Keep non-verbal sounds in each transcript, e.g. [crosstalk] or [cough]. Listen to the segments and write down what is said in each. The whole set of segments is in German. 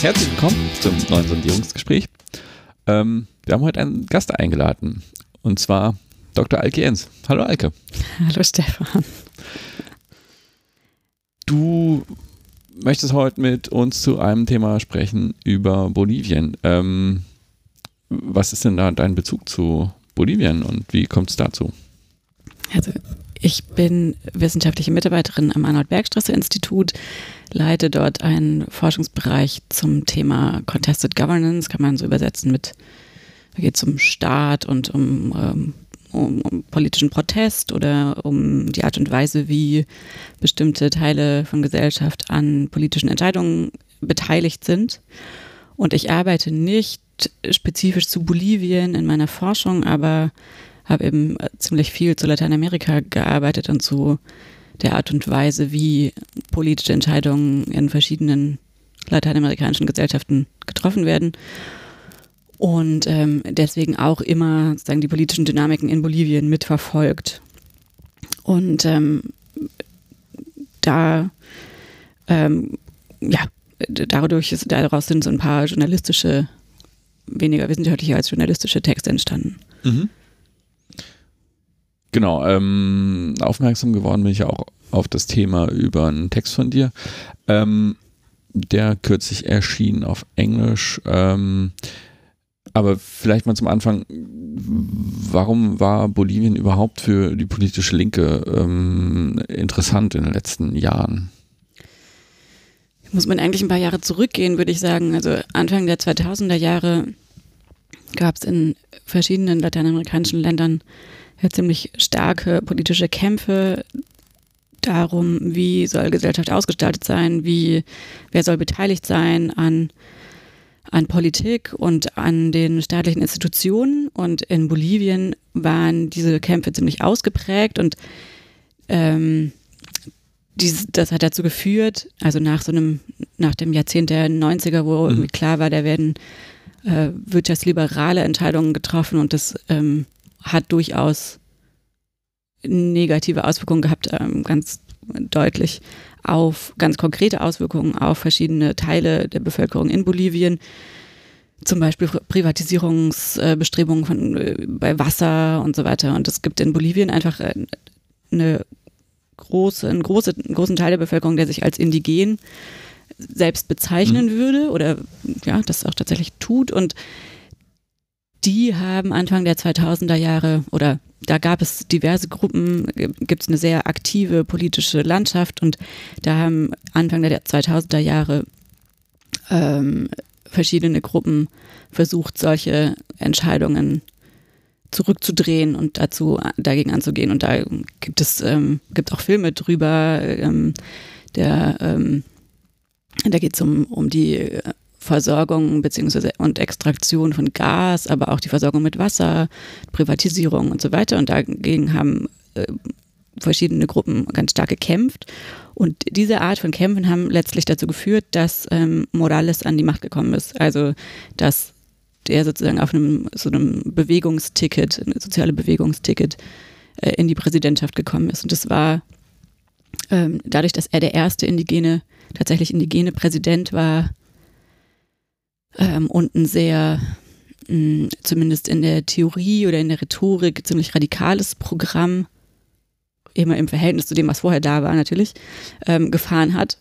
Herzlich willkommen zum neuen Sondierungsgespräch. Ähm, wir haben heute einen Gast eingeladen und zwar Dr. Alke Jens. Hallo Alke. Hallo Stefan. Du möchtest heute mit uns zu einem Thema sprechen über Bolivien. Ähm, was ist denn da dein Bezug zu Bolivien und wie kommt es dazu? Also ich bin wissenschaftliche Mitarbeiterin am Arnold-Bergstraße-Institut, leite dort einen Forschungsbereich zum Thema Contested Governance, kann man so übersetzen mit, da geht es um Staat und um, ähm, um, um, politischen Protest oder um die Art und Weise, wie bestimmte Teile von Gesellschaft an politischen Entscheidungen beteiligt sind. Und ich arbeite nicht spezifisch zu Bolivien in meiner Forschung, aber habe eben äh, ziemlich viel zu Lateinamerika gearbeitet und zu der Art und Weise, wie politische Entscheidungen in verschiedenen lateinamerikanischen Gesellschaften getroffen werden. Und ähm, deswegen auch immer sozusagen die politischen Dynamiken in Bolivien mitverfolgt. Und ähm, da, ähm, ja, dadurch ist, daraus sind so ein paar journalistische, weniger wissenschaftliche als journalistische Texte entstanden. Mhm. Genau, ähm, aufmerksam geworden bin ich auch auf das Thema über einen Text von dir, ähm, der kürzlich erschien auf Englisch. Ähm, aber vielleicht mal zum Anfang, warum war Bolivien überhaupt für die politische Linke ähm, interessant in den letzten Jahren? Muss man eigentlich ein paar Jahre zurückgehen, würde ich sagen. Also Anfang der 2000er Jahre gab es in verschiedenen lateinamerikanischen Ländern ja, ziemlich starke politische Kämpfe darum, wie soll Gesellschaft ausgestaltet sein, wie, wer soll beteiligt sein an, an Politik und an den staatlichen Institutionen. Und in Bolivien waren diese Kämpfe ziemlich ausgeprägt und ähm, dies, das hat dazu geführt, also nach so einem, nach dem Jahrzehnt der 90er, wo mhm. irgendwie klar war, da werden äh, wirtschaftsliberale Entscheidungen getroffen und das ähm, hat durchaus negative Auswirkungen gehabt, ähm, ganz deutlich auf ganz konkrete Auswirkungen auf verschiedene Teile der Bevölkerung in Bolivien. Zum Beispiel Privatisierungsbestrebungen von, äh, bei Wasser und so weiter. Und es gibt in Bolivien einfach äh, eine große, einen, große, einen großen Teil der Bevölkerung, der sich als indigen selbst bezeichnen mhm. würde oder ja, das auch tatsächlich tut. Und die haben Anfang der 2000er Jahre oder da gab es diverse Gruppen, gibt es eine sehr aktive politische Landschaft und da haben Anfang der 2000er Jahre ähm, verschiedene Gruppen versucht, solche Entscheidungen zurückzudrehen und dazu dagegen anzugehen. Und da gibt es ähm, gibt auch Filme drüber. Ähm, der ähm, da geht es um, um die Versorgung beziehungsweise und Extraktion von Gas, aber auch die Versorgung mit Wasser, Privatisierung und so weiter. Und dagegen haben äh, verschiedene Gruppen ganz stark gekämpft. Und diese Art von Kämpfen haben letztlich dazu geführt, dass ähm, Morales an die Macht gekommen ist. Also dass der sozusagen auf einem so einem Bewegungsticket, ein soziale Bewegungsticket äh, in die Präsidentschaft gekommen ist. Und das war ähm, dadurch, dass er der erste indigene, tatsächlich indigene Präsident war, ähm, und ein sehr, mh, mm, zumindest in der Theorie oder in der Rhetorik, ziemlich radikales Programm, immer im Verhältnis zu dem, was vorher da war, natürlich, ähm, gefahren hat,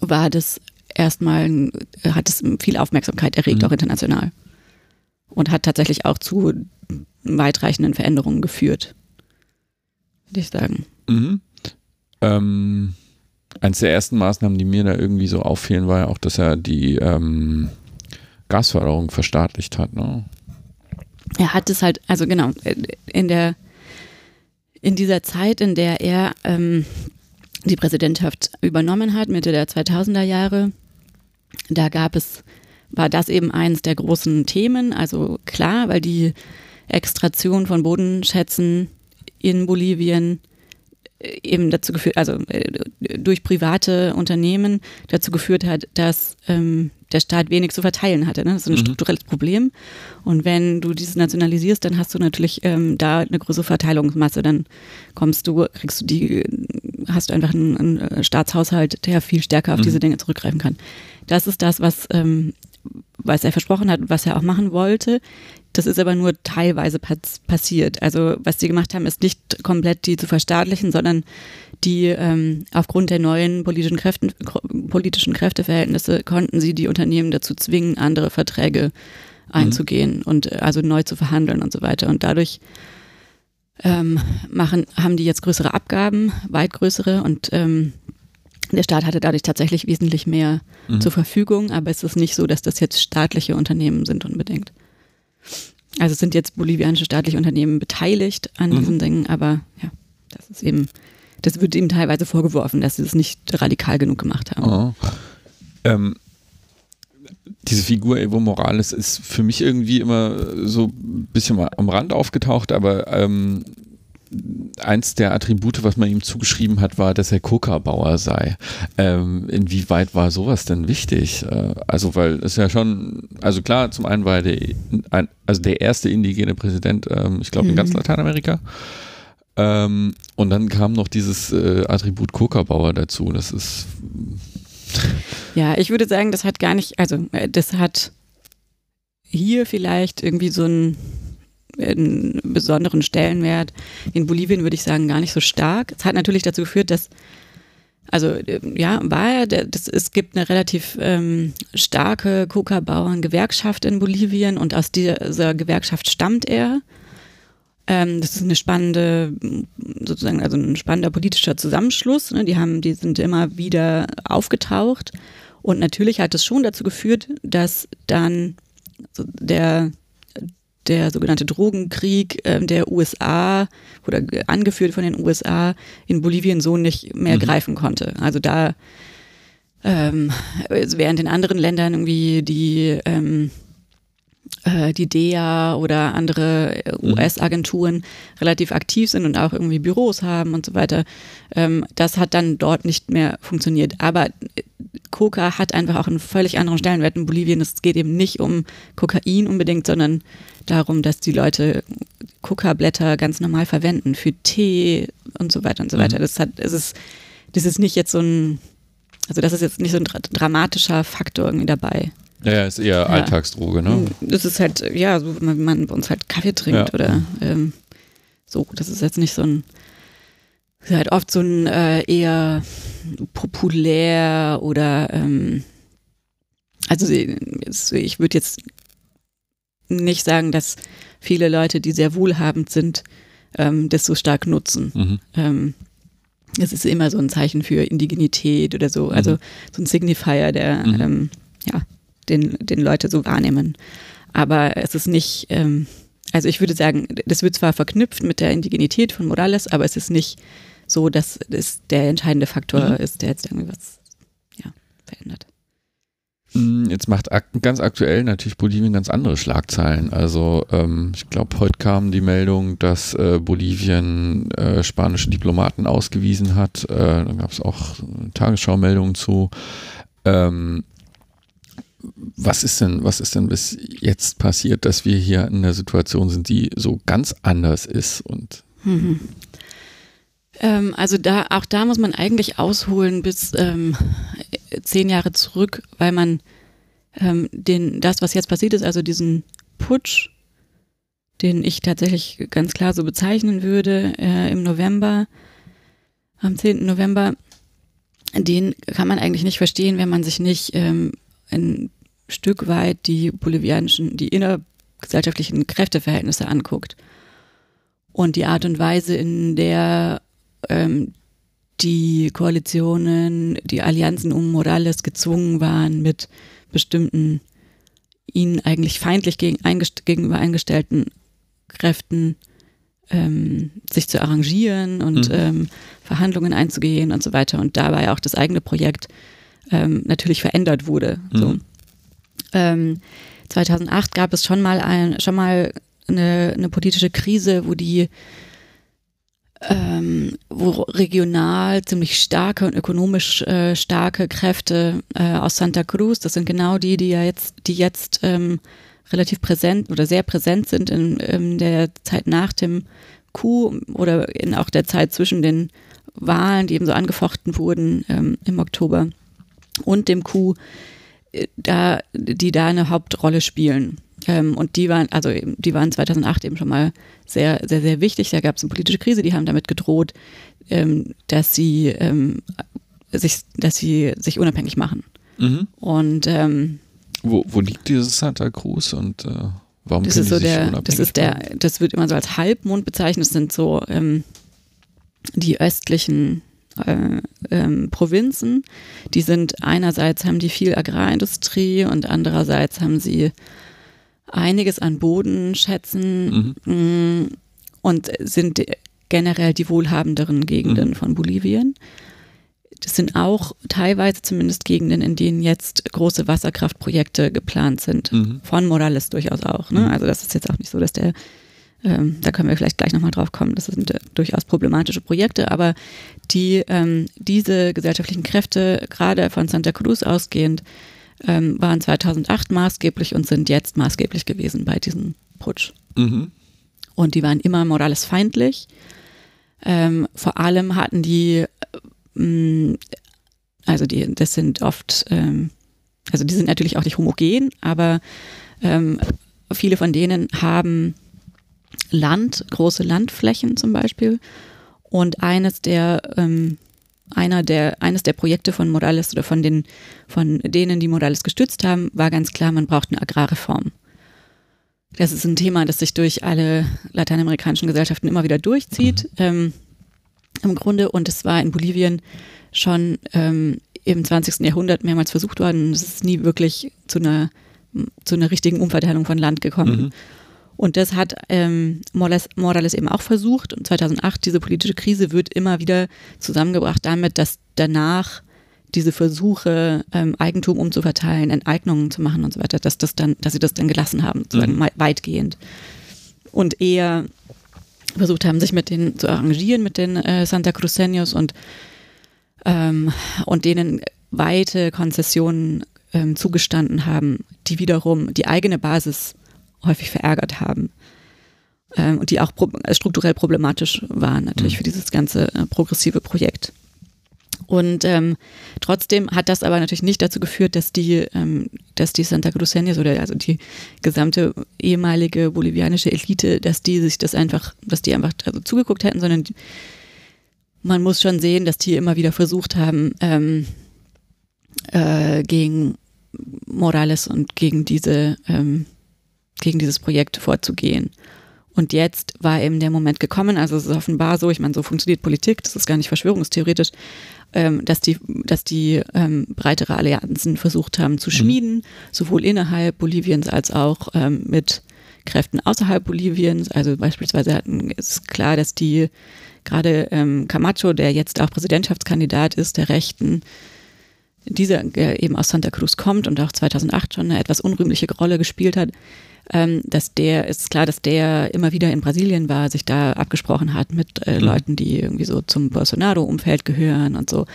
war das erstmal, hat es viel Aufmerksamkeit erregt, mhm. auch international. Und hat tatsächlich auch zu weitreichenden Veränderungen geführt, würde ich sagen. Mhm. Ähm, Eins der ersten Maßnahmen, die mir da irgendwie so auffielen, war ja auch, dass er die ähm, Gasförderung verstaatlicht hat. Ne? Er hat es halt, also genau, in der in dieser Zeit, in der er ähm, die Präsidentschaft übernommen hat, Mitte der 2000er Jahre, da gab es, war das eben eins der großen Themen. Also klar, weil die Extraktion von Bodenschätzen in Bolivien eben dazu geführt, also äh, durch private Unternehmen dazu geführt hat, dass ähm, der Staat wenig zu verteilen hatte. Ne? Das ist ein mhm. strukturelles Problem. Und wenn du dieses nationalisierst, dann hast du natürlich ähm, da eine größere Verteilungsmasse. Dann kommst du, kriegst du die, hast du einfach einen, einen Staatshaushalt, der viel stärker auf mhm. diese Dinge zurückgreifen kann. das ist das, was, ähm, was er versprochen hat, was er auch machen wollte. Das ist aber nur teilweise passiert. Also was sie gemacht haben, ist nicht komplett die zu verstaatlichen, sondern die ähm, aufgrund der neuen politischen, Kräften, politischen Kräfteverhältnisse konnten sie die Unternehmen dazu zwingen, andere Verträge mhm. einzugehen mhm. und äh, also neu zu verhandeln und so weiter. Und dadurch ähm, machen, haben die jetzt größere Abgaben, weit größere und ähm, der Staat hatte dadurch tatsächlich wesentlich mehr mhm. zur Verfügung, aber es ist nicht so, dass das jetzt staatliche Unternehmen sind unbedingt. Also es sind jetzt bolivianische staatliche Unternehmen beteiligt an mhm. diesen Dingen, aber ja, das ist eben, das wird ihm teilweise vorgeworfen, dass sie es nicht radikal genug gemacht haben. Oh. Ähm, diese Figur Evo Morales ist für mich irgendwie immer so ein bisschen mal am Rand aufgetaucht, aber ähm, eins der Attribute, was man ihm zugeschrieben hat, war, dass er Coca-Bauer sei. Ähm, inwieweit war sowas denn wichtig? Äh, also, weil es ja schon, also klar, zum einen war er der, ein, also der erste indigene Präsident, ähm, ich glaube, in ganz mhm. Lateinamerika. Ähm, und dann kam noch dieses äh, Attribut Coca-Bauer dazu. Das ist. Ja, ich würde sagen, das hat gar nicht, also äh, das hat hier vielleicht irgendwie so ein einen besonderen Stellenwert. In Bolivien würde ich sagen gar nicht so stark. Es hat natürlich dazu geführt, dass also äh, ja, war das, es gibt eine relativ ähm, starke Coca-Bauern-Gewerkschaft in Bolivien und aus dieser Gewerkschaft stammt er. Ähm, das ist eine spannende, sozusagen, also ein spannender politischer Zusammenschluss. Ne? Die haben, die sind immer wieder aufgetaucht. Und natürlich hat es schon dazu geführt, dass dann der der sogenannte Drogenkrieg äh, der USA oder angeführt von den USA in Bolivien so nicht mehr mhm. greifen konnte. Also da ähm, während in anderen Ländern irgendwie die ähm, äh, die DEA oder andere äh, mhm. US-Agenturen relativ aktiv sind und auch irgendwie Büros haben und so weiter. Ähm, das hat dann dort nicht mehr funktioniert. Aber Coca hat einfach auch einen völlig anderen Stellenwert in Bolivien. Es geht eben nicht um Kokain unbedingt, sondern darum, dass die Leute Coca-Blätter ganz normal verwenden für Tee und so weiter und so weiter. Mhm. Das hat, es ist, das ist nicht jetzt so ein, also das ist jetzt nicht so ein dramatischer Faktor irgendwie dabei. Ja, ist eher ja. Alltagsdroge, ne? Das ist halt, ja, so wie man bei uns halt Kaffee trinkt ja. oder ähm, so. Das ist jetzt nicht so ein, ist halt oft so ein äh, eher populär oder ähm, also ich würde jetzt nicht sagen, dass viele Leute, die sehr wohlhabend sind, ähm, das so stark nutzen. Mhm. Ähm, es ist immer so ein Zeichen für Indigenität oder so, also mhm. so ein Signifier, der mhm. ähm, ja, den, den Leute so wahrnehmen. Aber es ist nicht, ähm, also ich würde sagen, das wird zwar verknüpft mit der Indigenität von Morales, aber es ist nicht so, dass es der entscheidende Faktor mhm. ist, der jetzt irgendwie was ja, verändert. Mm, jetzt macht ganz aktuell natürlich Bolivien ganz andere Schlagzeilen. Also ähm, ich glaube, heute kam die Meldung, dass äh, Bolivien äh, spanische Diplomaten ausgewiesen hat. Äh, dann gab es auch Tagesschau-Meldungen zu. Ähm, was ist denn, was ist denn bis jetzt passiert, dass wir hier in einer Situation sind, die so ganz anders ist und mhm. ähm, also da, auch da muss man eigentlich ausholen bis ähm, zehn Jahre zurück, weil man ähm, den, das, was jetzt passiert ist, also diesen Putsch, den ich tatsächlich ganz klar so bezeichnen würde, äh, im November, am 10. November, den kann man eigentlich nicht verstehen, wenn man sich nicht ähm, ein Stück weit die bolivianischen, die innergesellschaftlichen Kräfteverhältnisse anguckt. Und die Art und Weise, in der ähm, die Koalitionen, die Allianzen um Morales gezwungen waren, mit bestimmten ihnen eigentlich feindlich gegen, eingest gegenüber eingestellten Kräften ähm, sich zu arrangieren und mhm. ähm, Verhandlungen einzugehen und so weiter. Und dabei auch das eigene Projekt ähm, natürlich verändert wurde. Mhm. So. 2008 ähm, gab es schon mal ein, schon mal eine, eine politische Krise, wo die ähm, wo regional ziemlich starke und ökonomisch äh, starke Kräfte äh, aus Santa Cruz, das sind genau die, die ja jetzt, die jetzt ähm, relativ präsent oder sehr präsent sind in, in der Zeit nach dem Coup oder in auch der Zeit zwischen den Wahlen, die eben so angefochten wurden ähm, im Oktober und dem Coup, da, die da eine Hauptrolle spielen. Ähm, und die waren, also die waren 2008 eben schon mal sehr, sehr, sehr wichtig. Da gab es eine politische Krise, die haben damit gedroht, ähm, dass sie ähm, sich, dass sie sich unabhängig machen. Mhm. Und ähm, wo, wo liegt dieses Santa Cruz und äh, warum das ist so der, das ist der, das wird immer so als Halbmond bezeichnet. Das sind so ähm, die östlichen äh, ähm, Provinzen. Die sind einerseits haben die viel Agrarindustrie und andererseits haben sie einiges an Bodenschätzen Mhm. mh, und sind generell die wohlhabenderen Gegenden Mhm. von Bolivien. Das sind auch teilweise zumindest Gegenden, in denen jetzt große Wasserkraftprojekte geplant sind. Mhm. Von Morales durchaus auch. Ne? Mhm. Also das ist jetzt auch nicht so, dass der, ähm, da können wir vielleicht gleich nochmal drauf kommen, das sind äh, durchaus problematische Projekte, aber die, ähm, diese gesellschaftlichen Kräfte, gerade von Santa Cruz ausgehend, ähm, waren 2008 maßgeblich und sind jetzt maßgeblich gewesen bei diesem Putsch. Mhm. Und die waren immer Morales feindlich. Ähm, vor allem hatten die, äh, mh, also die, das sind oft, ähm, also die sind natürlich auch nicht homogen, aber ähm, viele von denen haben Land, große Landflächen zum Beispiel. Und eines der, ähm, einer der, eines der Projekte von Morales oder von den, von denen, die Morales gestützt haben, war ganz klar, man braucht eine Agrarreform. Das ist ein Thema, das sich durch alle lateinamerikanischen Gesellschaften immer wieder durchzieht. Ähm, Im Grunde, und es war in Bolivien schon ähm, im 20. Jahrhundert mehrmals versucht worden. Es ist nie wirklich zu einer, zu einer richtigen Umverteilung von Land gekommen. Mhm. Und das hat ähm, Morales, Morales eben auch versucht. Und 2008, diese politische Krise wird immer wieder zusammengebracht damit, dass danach diese Versuche, ähm, Eigentum umzuverteilen, Enteignungen zu machen und so weiter, dass, das dann, dass sie das dann gelassen haben, sozusagen Mhm. weitgehend. Und eher versucht haben, sich mit denen zu arrangieren, mit den äh, Santa Cruceños und, ähm, und denen weite Konzessionen ähm, zugestanden haben, die wiederum die eigene Basis häufig verärgert haben ähm, und die auch pro strukturell problematisch waren natürlich Mhm. für dieses ganze äh, progressive Projekt. Und ähm, trotzdem hat das aber natürlich nicht dazu geführt, dass die, ähm, dass die Santa Cruceños oder also die gesamte ehemalige bolivianische Elite, dass die sich das einfach, dass die einfach also zugeguckt hätten, sondern die, man muss schon sehen, dass die immer wieder versucht haben, ähm, äh, gegen Morales und gegen diese, ähm, gegen dieses Projekt vorzugehen. Und jetzt war eben der Moment gekommen, also es ist offenbar so, ich meine, so funktioniert Politik, das ist gar nicht verschwörungstheoretisch, ähm, dass die, dass die ähm, breitere Allianzen versucht haben zu schmieden, sowohl innerhalb Boliviens als auch ähm, mit Kräften außerhalb Boliviens. Also beispielsweise hatten, ist klar, dass die gerade ähm, Camacho, der jetzt auch Präsidentschaftskandidat ist, der Rechten, dieser der eben aus Santa Cruz kommt und auch 2008 schon eine etwas unrühmliche Rolle gespielt hat, ähm, dass der, ist klar, dass der immer wieder in Brasilien war, sich da abgesprochen hat mit äh, Mhm. Leuten, die irgendwie so zum Bolsonaro-Umfeld gehören und so.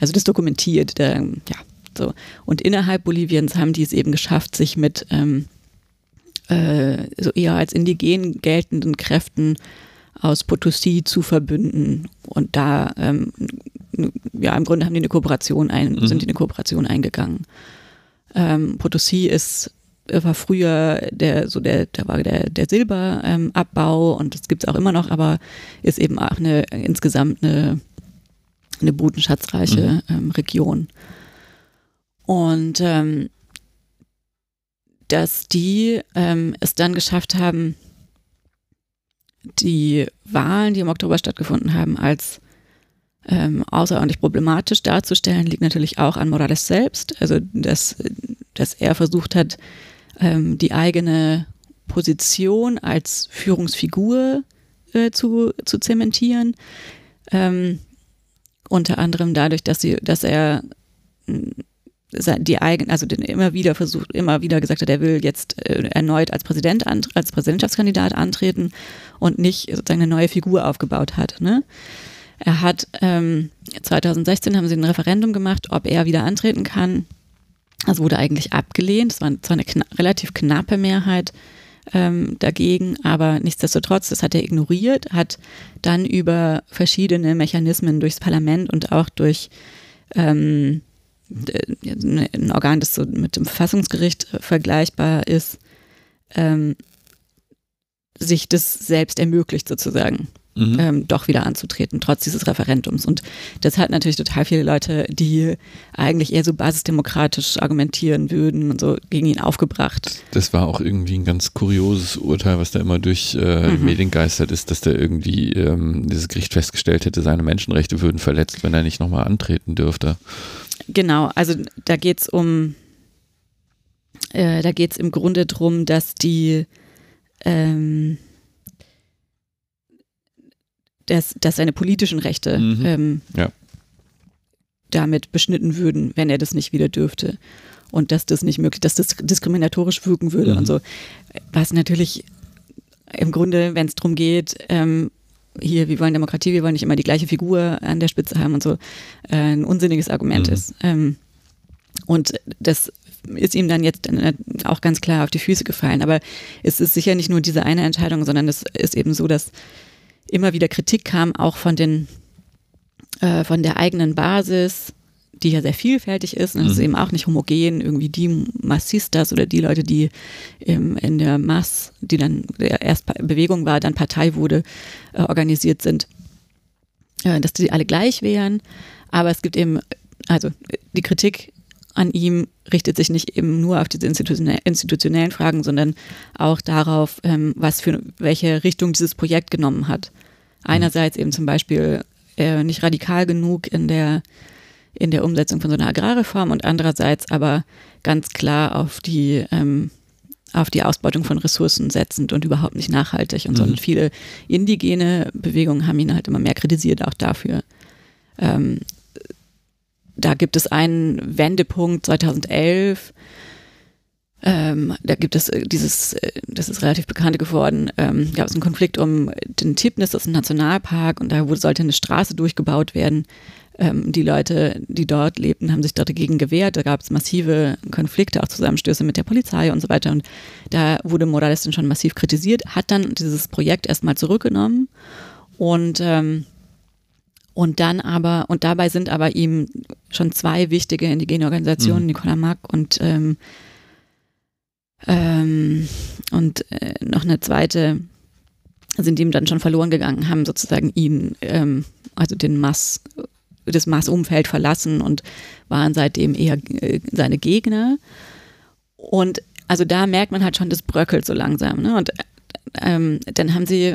Also das dokumentiert, der, ja, so. Und innerhalb Boliviens haben die es eben geschafft, sich mit ähm, äh, so eher als indigen geltenden Kräften aus Potosí zu verbünden und da ähm, ja im Grunde haben die eine Kooperation ein, Mhm. sind die eine Kooperation eingegangen. Ähm, Potosí ist war früher der so der da war der der Silberabbau ähm, und das gibt es auch immer noch, aber ist eben auch eine insgesamt eine eine bodenschatzreiche ähm, Region. Und ähm, dass die ähm, es dann geschafft haben, die Wahlen, die im Oktober stattgefunden haben, als ähm, außerordentlich problematisch darzustellen, liegt natürlich auch an Morales selbst. Also, dass, dass er versucht hat, ähm, die eigene Position als Führungsfigur äh, zu, zu zementieren. Ähm, unter anderem dadurch, dass, sie, dass er die eigene, also den immer wieder versucht, immer wieder gesagt hat, er will jetzt äh, erneut als Präsident, ant- als Präsidentschaftskandidat antreten und nicht sozusagen eine neue Figur aufgebaut hat. Ne? Er hat ähm, 2016 haben sie ein Referendum gemacht, ob er wieder antreten kann. Das wurde eigentlich abgelehnt. Es war zwar eine kna relativ knappe Mehrheit ähm, dagegen, aber nichtsdestotrotz, das hat er ignoriert, hat dann über verschiedene Mechanismen durchs Parlament und auch durch ähm, ein Organ, das so mit dem Verfassungsgericht vergleichbar ist, ähm, sich das selbst ermöglicht sozusagen. Mhm. Ähm, doch wieder anzutreten, trotz dieses Referendums. Und das hat natürlich total viele Leute, die eigentlich eher so basisdemokratisch argumentieren würden und so gegen ihn aufgebracht. Das war auch irgendwie ein ganz kurioses Urteil, was da immer durch äh, mhm. Medien geistert ist, dass der irgendwie ähm, dieses Gericht festgestellt hätte, seine Menschenrechte würden verletzt, wenn er nicht nochmal antreten dürfte. Genau, also da geht es um, äh, da geht es im Grunde darum, dass die ähm, dass, dass seine politischen Rechte mhm. ähm, ja. damit beschnitten würden, wenn er das nicht wieder dürfte. Und dass das nicht möglich, dass das diskriminatorisch wirken würde mhm. und so. Was natürlich im Grunde, wenn es darum geht, ähm, hier, wir wollen Demokratie, wir wollen nicht immer die gleiche Figur an der Spitze haben und so, äh, ein unsinniges Argument mhm. ist. Ähm, und das ist ihm dann jetzt auch ganz klar auf die Füße gefallen. Aber es ist sicher nicht nur diese eine Entscheidung, sondern es ist eben so, dass immer wieder Kritik kam, auch von den, äh, von der eigenen Basis, die ja sehr vielfältig ist. Und es ist mhm. eben auch nicht homogen, irgendwie die Massistas oder die Leute, die im, in der Mass, die dann erst Bewegung war, dann Partei wurde, äh, organisiert sind, äh, dass die alle gleich wären. Aber es gibt eben, also die Kritik an ihm richtet sich nicht eben nur auf diese institutionellen Fragen, sondern auch darauf, ähm, was für welche Richtung dieses Projekt genommen hat. Einerseits eben zum Beispiel äh, nicht radikal genug in der in der Umsetzung von so einer Agrarreform und andererseits aber ganz klar auf die ähm, auf die Ausbeutung von Ressourcen setzend und überhaupt nicht nachhaltig und so. Und mhm. viele indigene Bewegungen haben ihn halt immer mehr kritisiert, auch dafür. Ähm, da gibt es einen Wendepunkt 2011. Ähm, da gibt es äh, dieses, äh, das ist relativ bekannt geworden, ähm, gab es einen Konflikt um den Tipnis, das ist ein Nationalpark und da sollte eine Straße durchgebaut werden. Ähm, die Leute, die dort lebten, haben sich dagegen gewehrt. Da gab es massive Konflikte, auch Zusammenstöße mit der Polizei und so weiter. Und da wurde Morales dann schon massiv kritisiert, hat dann dieses Projekt erstmal zurückgenommen und ähm, und dann aber, und dabei sind aber ihm schon zwei wichtige indigene Organisationen, mhm. Nicola Mack und, ähm, ähm, und äh, noch eine zweite, sind ihm dann schon verloren gegangen, haben sozusagen ihn, ähm, also den Mass, das Massumfeld verlassen und waren seitdem eher äh, seine Gegner. Und also da merkt man halt schon, das bröckelt so langsam. Ne? Und ähm, dann haben sie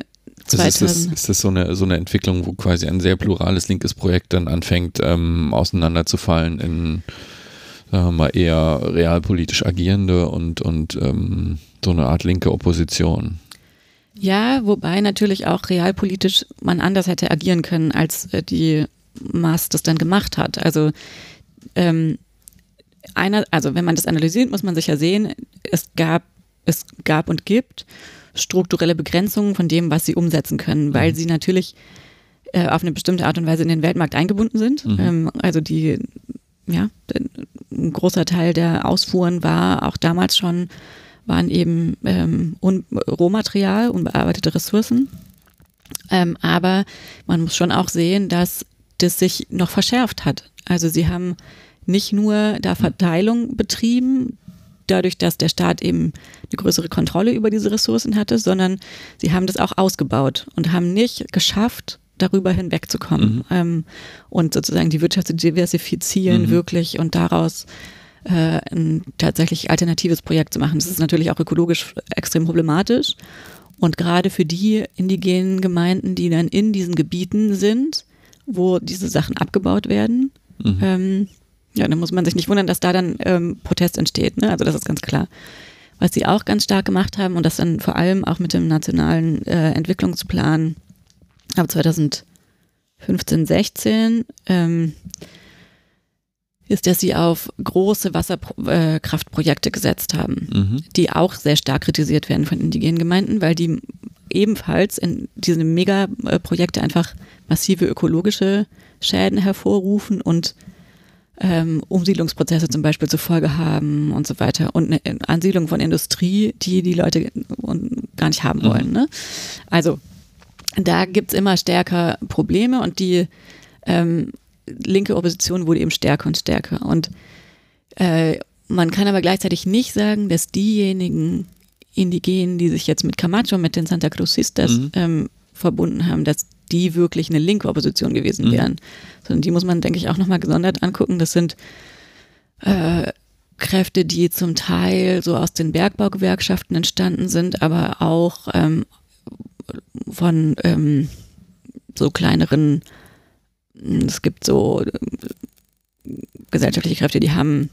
ist, das, ist das so eine, so eine Entwicklung, wo quasi ein sehr plurales linkes Projekt dann anfängt, ähm, auseinanderzufallen in, sagen wir mal, eher realpolitisch agierende und, und ähm, so eine Art linke Opposition? Ja, wobei natürlich auch realpolitisch man anders hätte agieren können, als äh, die Maas das dann gemacht hat. Also ähm, einer, also wenn man das analysiert, muss man sicher sehen, es gab, es gab und gibt strukturelle Begrenzungen von dem, was sie umsetzen können, weil mhm. sie natürlich äh, auf eine bestimmte Art und Weise in den Weltmarkt eingebunden sind. Mhm. Ähm, also die, ja, ein großer Teil der Ausfuhren war auch damals schon, waren eben ähm, Un Rohmaterial, unbearbeitete Ressourcen. Ähm, aber man muss schon auch sehen, dass das sich noch verschärft hat. Also sie haben nicht nur da Verteilung betrieben, dadurch, dass der Staat eben eine größere Kontrolle über diese Ressourcen hatte, sondern sie haben das auch ausgebaut und haben nicht geschafft, darüber hinwegzukommen mhm. ähm, und sozusagen die Wirtschaft zu diversifizieren mhm. wirklich und daraus äh, ein tatsächlich alternatives Projekt zu machen. Das ist natürlich auch ökologisch extrem problematisch und gerade für die indigenen Gemeinden, die dann in diesen Gebieten sind, wo diese Sachen abgebaut werden, mhm. ähm, ja, dann muss man sich nicht wundern, dass da dann ähm, Protest entsteht. Ne? Also das ist ganz klar. Was sie auch ganz stark gemacht haben und das dann vor allem auch mit dem nationalen äh, Entwicklungsplan ab 2015, 16 ähm, ist, dass sie auf große Wasserkraftprojekte gesetzt haben, mhm. die auch sehr stark kritisiert werden von indigenen Gemeinden, weil die ebenfalls in diese Megaprojekte einfach massive ökologische Schäden hervorrufen und ähm, Umsiedlungsprozesse zum Beispiel zur Folge haben und so weiter und eine Ansiedlung von Industrie, die die Leute gar nicht haben mhm. wollen. Ne? Also da gibt es immer stärker Probleme und die ähm, linke Opposition wurde eben stärker und stärker. Und äh, man kann aber gleichzeitig nicht sagen, dass diejenigen Indigenen, die sich jetzt mit Camacho, mit den Santa Cruzistas mhm. ähm, verbunden haben, dass die wirklich eine linke Opposition gewesen mhm. wären. Sondern die muss man, denke ich, auch nochmal gesondert angucken. Das sind äh, Kräfte, die zum Teil so aus den Bergbaugewerkschaften entstanden sind, aber auch ähm, von ähm, so kleineren, es gibt so äh, gesellschaftliche Kräfte, die haben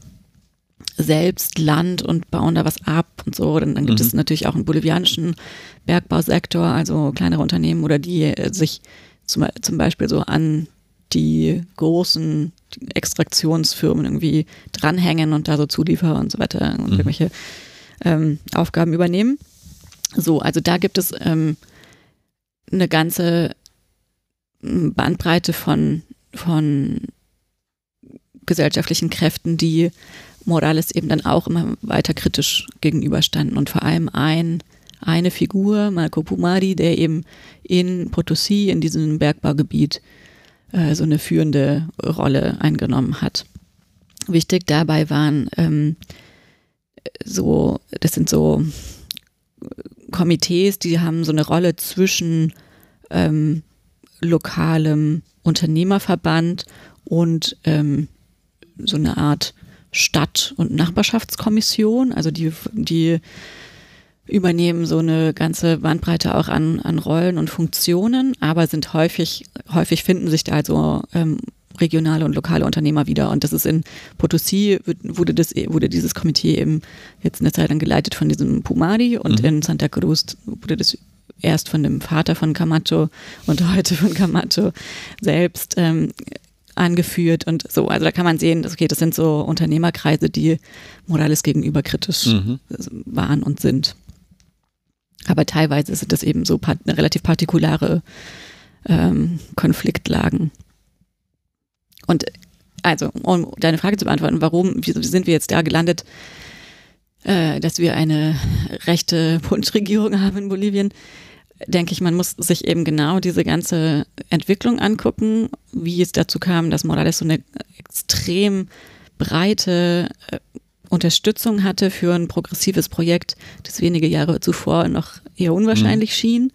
selbst Land und bauen da was ab und so. Dann, dann gibt mhm. es natürlich auch einen bolivianischen Bergbausektor, also kleinere Unternehmen oder die äh, sich zum, zum Beispiel so an die großen Extraktionsfirmen irgendwie dranhängen und da so Zulieferer und so weiter und mhm. irgendwelche ähm, Aufgaben übernehmen. So, also da gibt es ähm, eine ganze Bandbreite von, von gesellschaftlichen Kräften, die Morales eben dann auch immer weiter kritisch gegenüberstanden und vor allem ein, eine Figur, Marco Pumari, der eben in Potosí, in diesem Bergbaugebiet, äh, so eine führende Rolle eingenommen hat. Wichtig dabei waren ähm, so, das sind so Komitees, die haben so eine Rolle zwischen ähm, lokalem Unternehmerverband und ähm, so eine Art Stadt- und Nachbarschaftskommission. Also die, die übernehmen so eine ganze Bandbreite auch an, an Rollen und Funktionen, aber sind häufig, häufig finden sich da also ähm, regionale und lokale Unternehmer wieder. Und das ist in Potosí wurde das, wurde dieses Komitee eben jetzt eine Zeit lang geleitet von diesem Pumari und mhm. in Santa Cruz wurde das erst von dem Vater von Camacho und heute von Camacho selbst ähm, angeführt und so. Also da kann man sehen, okay, das sind so Unternehmerkreise, die Morales gegenüber kritisch mhm. waren und sind. Aber teilweise sind das eben so relativ partikulare ähm, Konfliktlagen. Und also, um deine Frage zu beantworten, warum, wie sind wir jetzt da gelandet, äh, dass wir eine rechte Bundesregierung [laughs] haben in Bolivien? Denke ich, man muss sich eben genau diese ganze Entwicklung angucken, wie es dazu kam, dass Morales so eine extrem breite äh, Unterstützung hatte für ein progressives Projekt, das wenige Jahre zuvor noch eher unwahrscheinlich mhm. schien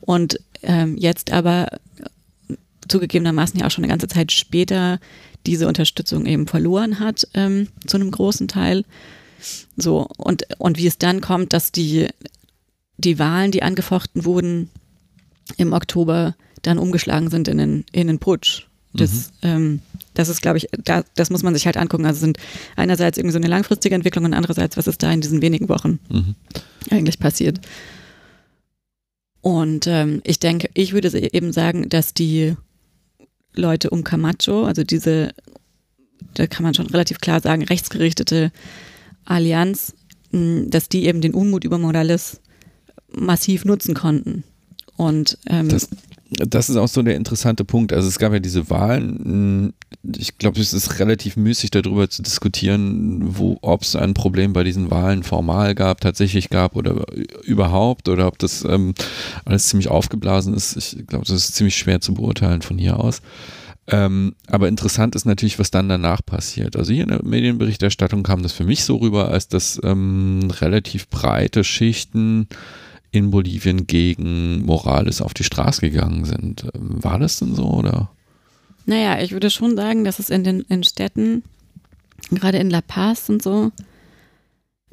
und ähm, jetzt aber zugegebenermaßen ja auch schon eine ganze Zeit später diese Unterstützung eben verloren hat, ähm, zu einem großen Teil. So, und, und wie es dann kommt, dass die die Wahlen, die angefochten wurden im Oktober, dann umgeschlagen sind in den, in den Putsch. Das, mhm. ähm, das ist, glaube ich, da, das muss man sich halt angucken. Also sind einerseits irgendwie so eine langfristige Entwicklung und andererseits, was ist da in diesen wenigen Wochen mhm. eigentlich passiert. Und ähm, ich denke, ich würde eben sagen, dass die Leute um Camacho, also diese, da kann man schon relativ klar sagen, rechtsgerichtete Allianz, dass die eben den Unmut über Morales massiv nutzen konnten. Und ähm, das, das ist auch so der interessante Punkt. Also es gab ja diese Wahlen. Ich glaube, es ist relativ müßig darüber zu diskutieren, wo, ob es ein Problem bei diesen Wahlen formal gab, tatsächlich gab oder überhaupt oder ob das ähm, alles ziemlich aufgeblasen ist. Ich glaube, das ist ziemlich schwer zu beurteilen von hier aus. Ähm, aber interessant ist natürlich, was dann danach passiert. Also hier in der Medienberichterstattung kam das für mich so rüber, als dass ähm, relativ breite Schichten in Bolivien gegen Morales auf die Straße gegangen sind. Ähm, war das denn so oder? Naja, ich würde schon sagen, dass es in den in Städten, gerade in La Paz und so,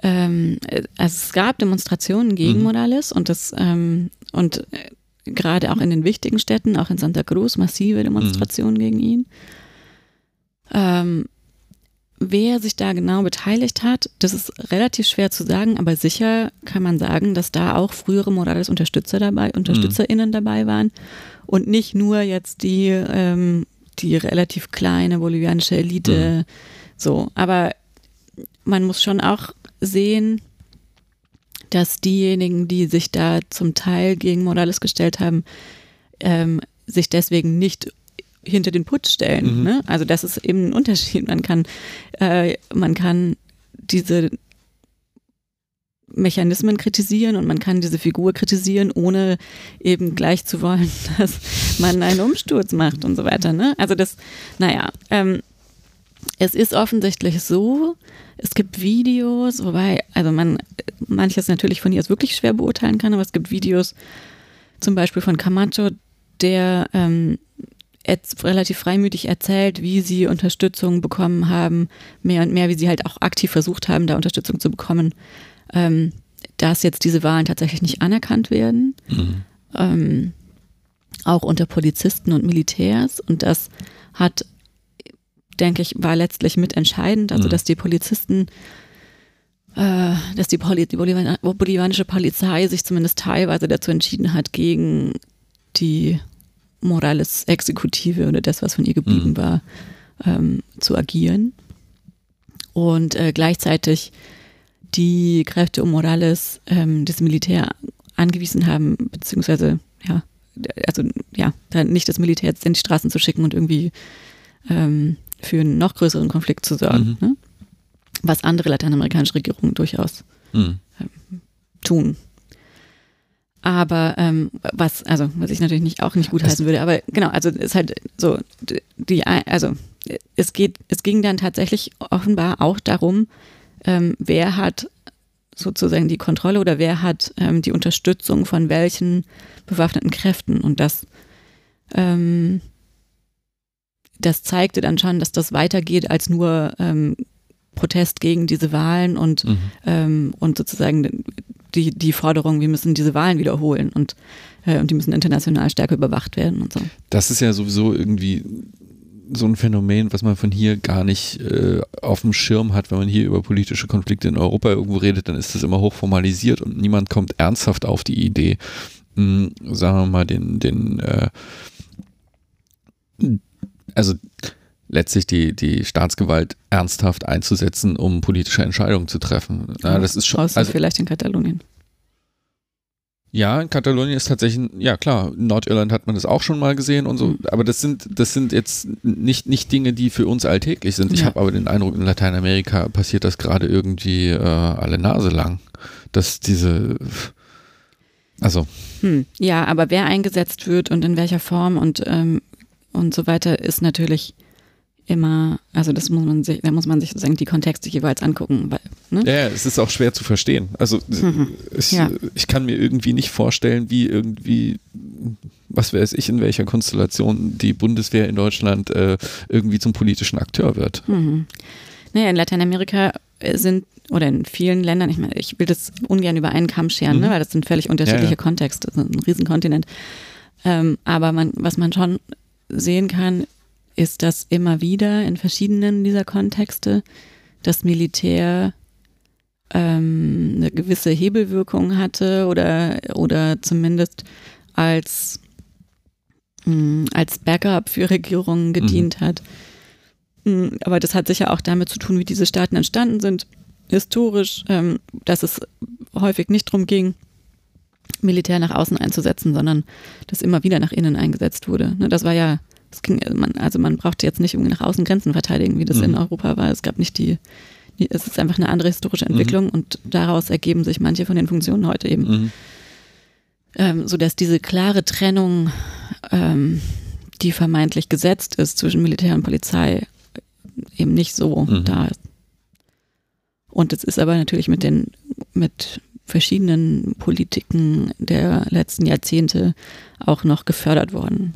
ähm, also es gab Demonstrationen gegen mhm. Morales und das ähm, und äh, gerade auch in den wichtigen Städten, auch in Santa Cruz, massive Demonstrationen mhm. gegen ihn. Ähm, Wer sich da genau beteiligt hat, das ist relativ schwer zu sagen, aber sicher kann man sagen, dass da auch frühere Morales Unterstützer dabei, UnterstützerInnen mhm. dabei waren und nicht nur jetzt die, ähm, die relativ kleine bolivianische Elite. Mhm. So, aber man muss schon auch sehen, dass diejenigen, die sich da zum Teil gegen Morales gestellt haben, ähm, sich deswegen nicht hinter den Putz stellen. Mhm. Ne? Also das ist eben ein Unterschied. Man kann, äh, man kann diese Mechanismen kritisieren und man kann diese Figur kritisieren, ohne eben gleich zu wollen, [laughs] dass man einen Umsturz macht und so weiter. Ne? Also das, naja, ähm, es ist offensichtlich so, es gibt Videos, wobei, also man manches natürlich von ihr ist wirklich schwer beurteilen kann, aber es gibt Videos, zum Beispiel von Camacho, der ähm, relativ freimütig erzählt, wie sie Unterstützung bekommen haben, mehr und mehr, wie sie halt auch aktiv versucht haben, da Unterstützung zu bekommen, ähm, dass jetzt diese Wahlen tatsächlich nicht anerkannt werden, mhm. ähm, auch unter Polizisten und Militärs. Und das hat, denke ich, war letztlich mitentscheidend, also mhm. dass die Polizisten äh, dass die, Poli die bolivianische Polizei sich zumindest teilweise dazu entschieden hat, gegen die Morales-Exekutive oder das, was von ihr geblieben mhm. war, ähm, zu agieren. Und äh, gleichzeitig die Kräfte um Morales ähm, das Militär angewiesen haben, beziehungsweise, ja, also ja, nicht das Militär jetzt in die Straßen zu schicken und irgendwie ähm, für einen noch größeren Konflikt zu sorgen. Mhm. Ne? Was andere lateinamerikanische Regierungen durchaus mhm. ähm, tun. Aber ähm, was, also was ich natürlich nicht auch nicht gut heißen würde, aber genau, also es ist halt so, die, also es geht, es ging dann tatsächlich offenbar auch darum, ähm, wer hat sozusagen die Kontrolle oder wer hat ähm, die Unterstützung von welchen bewaffneten Kräften und das ähm, das zeigte dann schon, dass das weitergeht als nur ähm, Protest gegen diese Wahlen und, mhm. ähm, und sozusagen die, die Forderung, wir müssen diese Wahlen wiederholen und, äh, und die müssen international stärker überwacht werden und so. Das ist ja sowieso irgendwie so ein Phänomen, was man von hier gar nicht äh, auf dem Schirm hat. Wenn man hier über politische Konflikte in Europa irgendwo redet, dann ist das immer hochformalisiert und niemand kommt ernsthaft auf die Idee, mh, hm, sagen wir mal, den, den äh, also letztlich die, die Staatsgewalt ernsthaft einzusetzen, um politische Entscheidungen zu treffen. Ja, das ist schon. Außer also, vielleicht in Katalonien. Ja, in Katalonien ist tatsächlich, ja klar, in Nordirland hat man das auch schon mal gesehen und so, mhm. aber das sind, das sind jetzt nicht, nicht Dinge, die für uns alltäglich sind. Ich ja. habe aber den Eindruck, in Lateinamerika passiert das gerade irgendwie äh, alle Nase lang, dass diese, also. Hm. Ja, aber wer eingesetzt wird und in welcher Form und, ähm, und so weiter, ist natürlich immer, also das muss man sich, da muss man sich sozusagen die Kontexte jeweils angucken. Weil, ne? Ja, es ist auch schwer zu verstehen. Also mhm. ich, ja. ich kann mir irgendwie nicht vorstellen, wie irgendwie, was weiß ich, in welcher Konstellation die Bundeswehr in Deutschland äh, irgendwie zum politischen Akteur wird. Mhm. Naja, in Lateinamerika sind oder in vielen Ländern, ich meine, ich will das ungern über einen Kamm scheren, ne, mhm. ne, weil das sind völlig unterschiedliche ja, ja. Kontexte, das ist ein Riesenkontinent. Ähm, aber man, was man schon sehen kann, ist das immer wieder in verschiedenen dieser Kontexte das Militär ähm, eine gewisse Hebelwirkung hatte oder, oder zumindest als, mh, mm, als Backup für Regierungen gedient mhm. hat. Mm, aber das hat sicher auch damit zu tun, wie diese Staaten entstanden sind, historisch, ähm, dass es häufig nicht darum ging, Militär nach außen einzusetzen, sondern dass immer wieder nach innen eingesetzt wurde. Ne, das war ja ging, man, also man brauchte jetzt nicht irgendwie nach außen Grenzen verteidigen, wie das mhm. in Europa war. Es gab nicht die, die, es ist einfach eine andere historische Entwicklung mhm. und daraus ergeben sich manche von den Funktionen heute eben. Mhm. Ähm, so dass diese klare Trennung, ähm, die vermeintlich gesetzt ist zwischen Militär und Polizei, eben nicht so mhm. da ist. Und es ist aber natürlich mit den, mit verschiedenen Politiken der letzten Jahrzehnte auch noch gefördert worden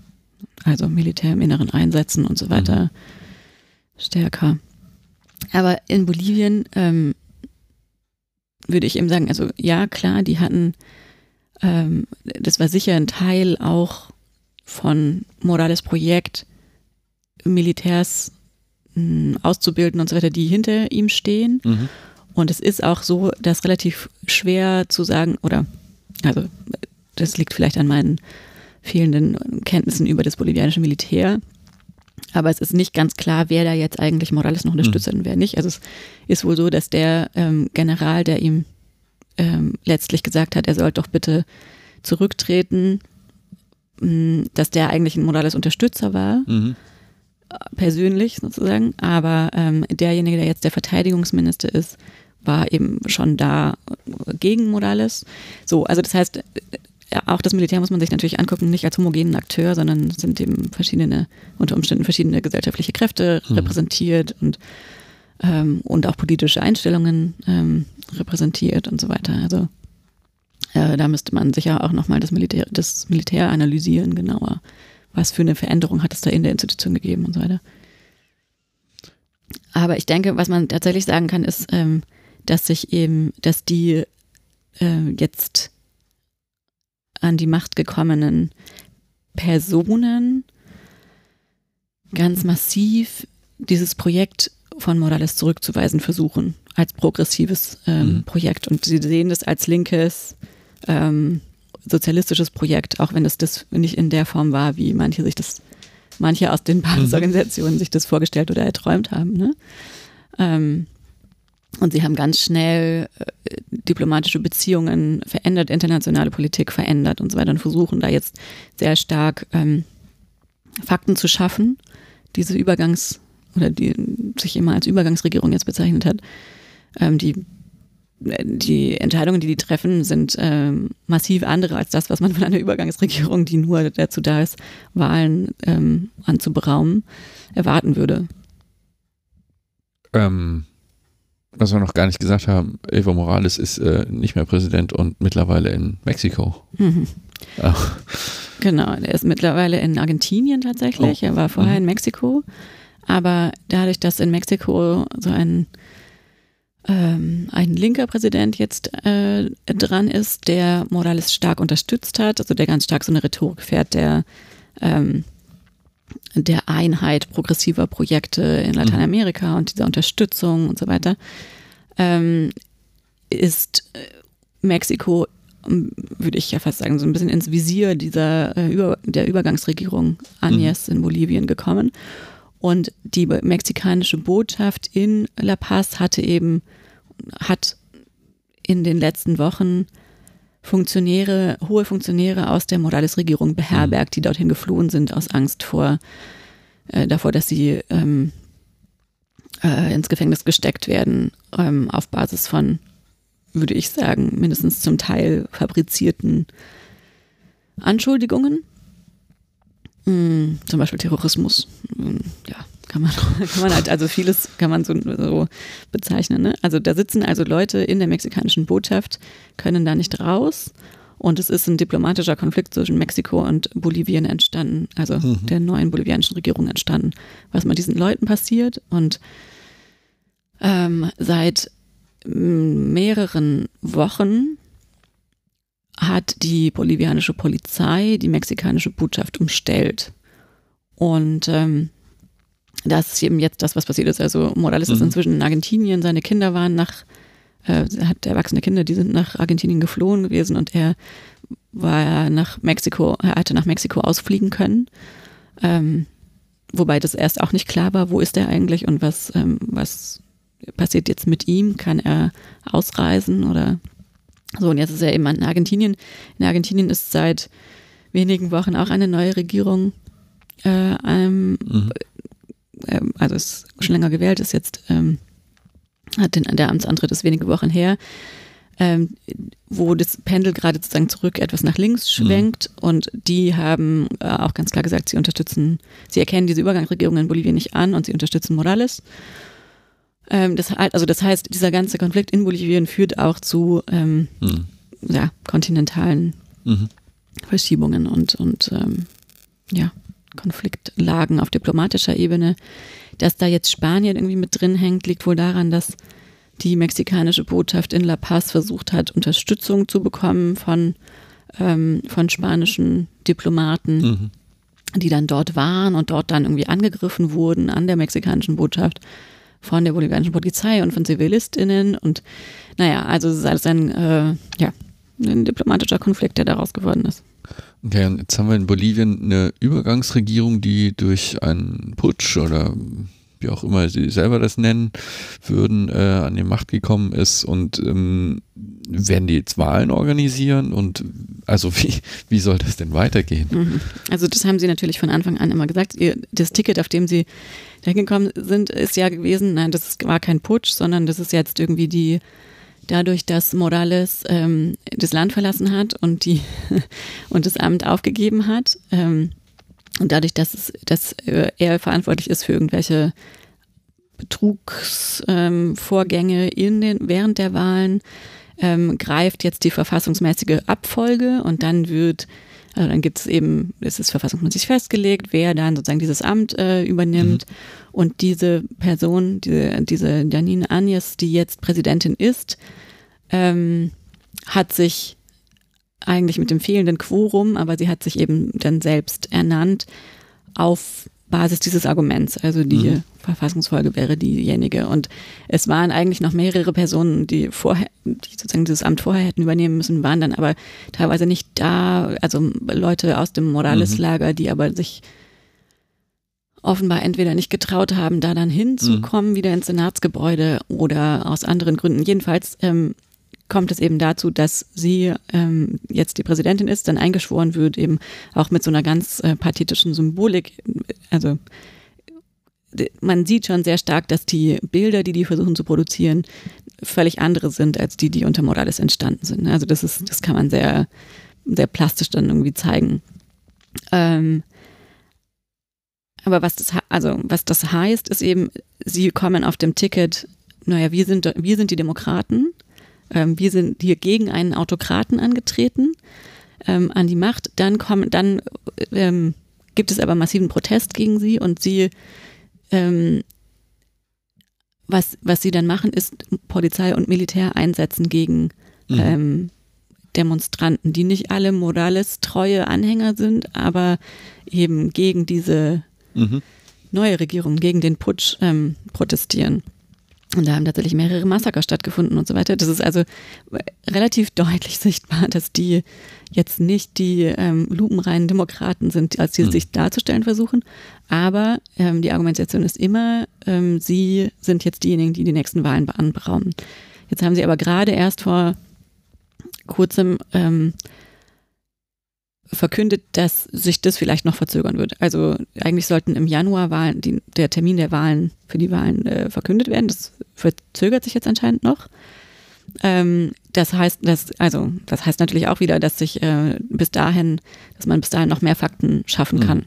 also Militär im Inneren einsetzen und so weiter, mhm. stärker. Aber in Bolivien ähm, würde ich eben sagen, also ja, klar, die hatten, ähm, das war sicher ein Teil auch von Morales Projekt, Militärs mh, hm, auszubilden und so weiter, die hinter ihm stehen. Mhm. Und es ist auch so, dass relativ schwer zu sagen, oder also das liegt vielleicht an meinen fehlenden Kenntnissen über das bolivianische Militär. Aber es ist nicht ganz klar, wer da jetzt eigentlich Morales noch unterstützt mhm. und wer nicht. Also es ist wohl so, dass der ähm, General, der ihm ähm, letztlich gesagt hat, er soll doch bitte zurücktreten, mh, mm, dass der eigentlich ein Morales Unterstützer war, mhm. persönlich sozusagen. Aber ähm, derjenige, der jetzt der Verteidigungsminister ist, war eben schon da gegen Morales. So, also das heißt, auch das Militär muss man sich natürlich angucken, nicht als homogenen Akteur, sondern sind eben verschiedene, unter Umständen verschiedene gesellschaftliche Kräfte mhm. repräsentiert und, ähm, und auch politische Einstellungen ähm, repräsentiert und so weiter. Also äh, da müsste man sicher auch nochmal das Militär, das Militär analysieren, genauer. Was für eine Veränderung hat es da in der Institution gegeben und so weiter. Aber ich denke, was man tatsächlich sagen kann, ist, ähm, dass sich eben, dass die äh, jetzt an die Macht gekommenen Personen ganz massiv dieses Projekt von Morales zurückzuweisen versuchen, als progressives ähm, mhm. Projekt. Und sie sehen das als linkes, ähm, sozialistisches Projekt, auch wenn es das nicht in der Form war, wie manche sich das, manche aus den Basisorganisationen mhm. sich das vorgestellt oder erträumt haben. Ne? Ähm, und sie haben ganz schnell äh, diplomatische Beziehungen verändert, internationale Politik verändert und so weiter und versuchen da jetzt sehr stark ähm, Fakten zu schaffen, diese Übergangs- oder die sich immer als Übergangsregierung jetzt bezeichnet hat. Ähm, die, die Entscheidungen, die die treffen, sind ähm, massiv andere als das, was man von einer Übergangsregierung, die nur dazu da ist, Wahlen ähm, anzuberaumen, erwarten würde. Ähm, was wir noch gar nicht gesagt haben, Evo Morales ist äh, nicht mehr Präsident und mittlerweile in Mexiko. Mhm. [laughs] Genau, er ist mittlerweile in Argentinien tatsächlich. Oh. Er war vorher mhm. in Mexiko. Aber dadurch, dass in Mexiko so ein, ähm, ein linker Präsident jetzt äh, dran ist, der Morales stark unterstützt hat, also der ganz stark so eine Rhetorik fährt, der ähm, der Einheit progressiver Projekte in Lateinamerika mhm. und dieser Unterstützung und so weiter, ähm, ist äh, Mexiko, ähm, würde ich ja fast sagen, so ein bisschen ins Visier dieser äh, Über der Übergangsregierung Agnes mhm. in Bolivien gekommen. Und die mexikanische Botschaft in La Paz hatte eben, hat in den letzten Wochen Funktionäre, hohe Funktionäre aus der Morales-Regierung beherbergt, die dorthin geflohen sind aus Angst vor, äh, davor, dass sie ähm, äh, ins Gefängnis gesteckt werden, ähm, auf Basis von, würde ich sagen, mindestens zum Teil fabrizierten Anschuldigungen. Hm, zum Beispiel Terrorismus. Hm, ja, kann man, [laughs] kann man halt, also vieles kann man so, so bezeichnen. Ne? Also da sitzen also Leute in der mexikanischen Botschaft, können da nicht raus. Und es ist ein diplomatischer Konflikt zwischen Mexiko und Bolivien entstanden, also mhm. der neuen bolivianischen Regierung entstanden, was mit diesen Leuten passiert. Und ähm, seit mehreren Wochen hat die bolivianische Polizei die mexikanische Botschaft umstellt. Und ähm, das ist eben jetzt das, was passiert ist. Also Morales mhm. ist inzwischen in Argentinien, seine Kinder waren nach, äh, er hat erwachsene Kinder, die sind nach Argentinien geflohen gewesen und er war nach Mexiko, er hatte nach Mexiko ausfliegen können. Ähm, wobei das erst auch nicht klar war, wo ist er eigentlich und was, ähm, was passiert jetzt mit ihm? Kann er ausreisen oder so? Und jetzt ist er eben in Argentinien. In Argentinien ist seit wenigen Wochen auch eine neue Regierung äh, ähm, mhm ähm, also ist schon länger gewählt, ist jetzt, ähm, hat den, der Amtsantritt ist wenige Wochen her, ähm, wo das Pendel gerade sozusagen zurück etwas nach links mhm. schwenkt mhm. und die haben äh, auch ganz klar gesagt, sie unterstützen, sie erkennen diese Übergangsregierung in Bolivien nicht an und sie unterstützen Morales. Ähm, das, also das heißt, dieser ganze Konflikt in Bolivien führt auch zu ähm, mhm. ja, kontinentalen mhm. Verschiebungen und, und ähm, ja, Konfliktlagen auf diplomatischer Ebene. Dass da jetzt Spanien irgendwie mit drin hängt, liegt wohl daran, dass die mexikanische Botschaft in La Paz versucht hat, Unterstützung zu bekommen von, ähm, von spanischen Diplomaten, mhm. die dann dort waren und dort dann irgendwie angegriffen wurden an der mexikanischen Botschaft von der bolivianischen Polizei und von ZivilistInnen. Und naja, also es ist alles ein, äh, ja, ein diplomatischer Konflikt, der daraus geworden ist. Okay, und jetzt haben wir in Bolivien eine Übergangsregierung, die durch einen Putsch oder wie auch immer sie selber das nennen würden, äh, an die Macht gekommen ist und ähm, werden die jetzt Wahlen organisieren und also wie, wie soll das denn weitergehen? Mhm. Also das haben sie natürlich von Anfang an immer gesagt. Das Ticket, auf dem sie da hingekommen sind, ist ja gewesen, nein, das war kein Putsch, sondern das ist jetzt irgendwie die dadurch, dass Morales ähm, das Land verlassen hat und, die, [laughs] und das Amt aufgegeben hat. Ähm, und dadurch, dass, es, dass äh, er verantwortlich ist für irgendwelche Betrugsvorgänge ähm, während der Wahlen, ähm, greift jetzt die verfassungsmäßige Abfolge und dann wird, also dann gibt es eben, es ist verfassungsmäßig festgelegt, wer dann sozusagen dieses Amt äh, übernimmt. Mhm. Und diese Person, diese, diese Janine Agnes, die jetzt Präsidentin ist, ähm, hat sich eigentlich mit dem fehlenden Quorum, aber sie hat sich eben dann selbst ernannt auf Basis dieses Arguments. Also die mhm. Verfassungsfolge wäre diejenige. Und es waren eigentlich noch mehrere Personen, die vorher, die sozusagen dieses Amt vorher hätten übernehmen müssen, waren dann aber teilweise nicht da. Also Leute aus dem Morales-Lager, die aber sich offenbar entweder nicht getraut haben, da dann hinzukommen, mhm. wieder ins Senatsgebäude oder aus anderen Gründen. Jedenfalls ähm, kommt es eben dazu, dass sie ähm, jetzt die Präsidentin ist, dann eingeschworen wird, eben auch mit so einer ganz äh, pathetischen Symbolik. Also man sieht schon sehr stark, dass die Bilder, die die versuchen zu produzieren, völlig andere sind als die, die unter Morales entstanden sind. Also das ist, das kann man sehr, sehr plastisch dann irgendwie zeigen. Ähm, aber was das, also was das heißt, ist eben, sie kommen auf dem Ticket, naja, wir sind, wir sind die Demokraten ähm, wir sind hier gegen einen Autokraten angetreten ähm, an die Macht. Dann kommen, dann ähm, gibt es aber massiven Protest gegen sie und sie ähm, was, was sie dann machen, ist Polizei und Militär einsetzen gegen mhm. ähm, Demonstranten, die nicht alle Morales treue Anhänger sind, aber eben gegen diese mhm. neue Regierung, gegen den Putsch ähm, protestieren. Und da haben tatsächlich mehrere Massaker stattgefunden und so weiter. Das ist also relativ deutlich [laughs] sichtbar, dass die jetzt nicht die ähm, lupenreinen Demokraten sind, als sie mhm. sich darzustellen versuchen. Aber ähm, die Argumentation ist immer, ähm, sie sind jetzt diejenigen, die die nächsten Wahlen beanberaumen. Jetzt haben sie aber gerade erst vor kurzem ähm, verkündet, dass sich das vielleicht noch verzögern wird. Also eigentlich sollten im Januar Wahlen, die, der Termin der Wahlen für die Wahlen äh, verkündet werden. Das verzögert sich jetzt anscheinend noch. Ähm, das heißt, dass, also das heißt natürlich auch wieder, dass sich äh, bis dahin, dass man bis dahin noch mehr Fakten schaffen kann. Mhm.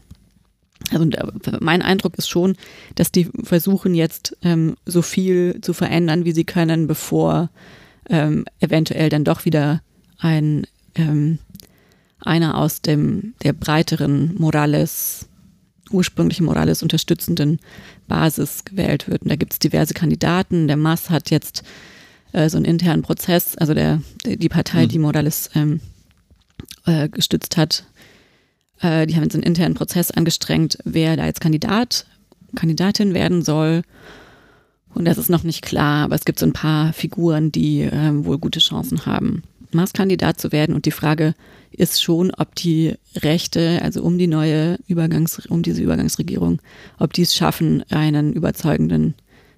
Also äh, mein Eindruck ist schon, dass die versuchen jetzt ähm, so viel zu verändern, wie sie können, bevor ähm, eventuell dann doch wieder ein ähm, einer aus dem der breiteren Morales, ursprünglichen Morales unterstützenden Basis gewählt wird. Und da gibt es diverse Kandidaten. Der Mass hat jetzt äh, so einen internen Prozess, also der, der die Partei, mhm. die Morales ähm, äh, gestützt hat, äh, die haben jetzt einen internen Prozess angestrengt, wer da jetzt Kandidat, Kandidatin werden soll. Und das ist noch nicht klar, aber es gibt so ein paar Figuren, die ähm, wohl gute Chancen haben, Maßkandidat zu werden. Und die Frage ist schon, ob die Rechte, also um die neue Übergangs, um diese Übergangsregierung, ob die es schaffen, einen überzeugenden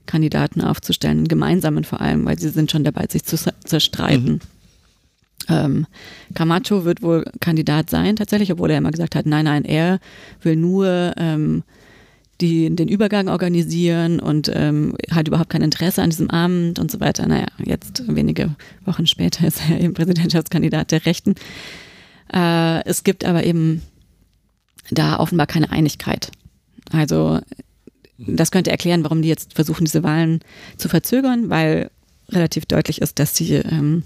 Kandidaten aufzustellen, einen gemeinsamen vor allem, weil sie sind schon dabei, sich zu zerstreiten. Mhm. Ähm, Camacho wird wohl Kandidat sein, tatsächlich, obwohl er immer gesagt hat, nein, nein, er will nur ähm, die, den Übergang organisieren und ähm, hat überhaupt kein Interesse an diesem Amt und so weiter. Naja, jetzt wenige Wochen später [laughs] ist er eben Präsidentschaftskandidat der Rechten. Äh, es gibt aber eben da offenbar keine Einigkeit. Also das könnte erklären, warum die jetzt versuchen, diese Wahlen zu verzögern, weil relativ deutlich ist, dass sie ähm,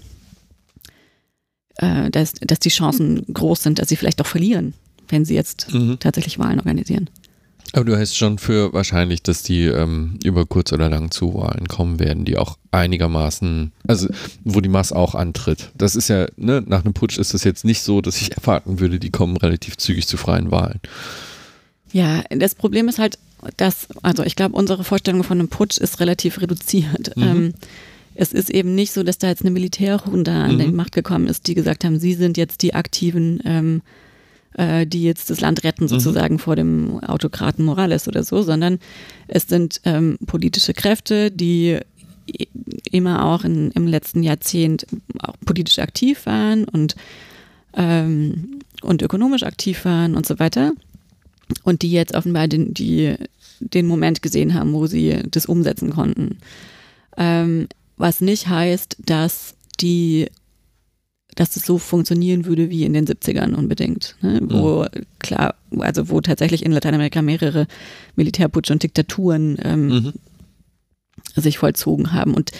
äh, dass, dass die Chancen groß sind, dass sie vielleicht auch verlieren, wenn sie jetzt mhm. tatsächlich Wahlen organisieren. Aber du hältst schon für wahrscheinlich, dass die ähm, über kurz oder lang zu Wahlen kommen werden, die auch einigermaßen, also wo die Maß auch antritt. Das ist ja, ne, nach einem Putsch ist das jetzt nicht so, dass ich erwarten würde, die kommen relativ zügig zu freien Wahlen. Ja, das Problem ist halt, dass, also ich glaube, unsere Vorstellung von einem Putsch ist relativ reduziert. Mhm. Ähm, es ist eben nicht so, dass da jetzt eine Militärrunde an mhm. die Macht gekommen ist, die gesagt haben, sie sind jetzt die aktiven ähm, äh, die jetzt das Land retten, mhm. sozusagen mhm. vor dem Autokraten Morales oder so, sondern es sind ähm, politische Kräfte, die immer auch in, im letzten Jahrzehnt auch politisch aktiv waren und, ähm, und ökonomisch aktiv waren und so weiter. Und die jetzt offenbar den, die, den Moment gesehen haben, wo sie das umsetzen konnten. Ähm, was nicht heißt, dass die dass es so funktionieren würde wie in den 70ern unbedingt. Ne? Wo mhm. klar, also wo tatsächlich in Lateinamerika mehrere Militärputsche und Diktaturen ähm, mhm. sich vollzogen haben. Und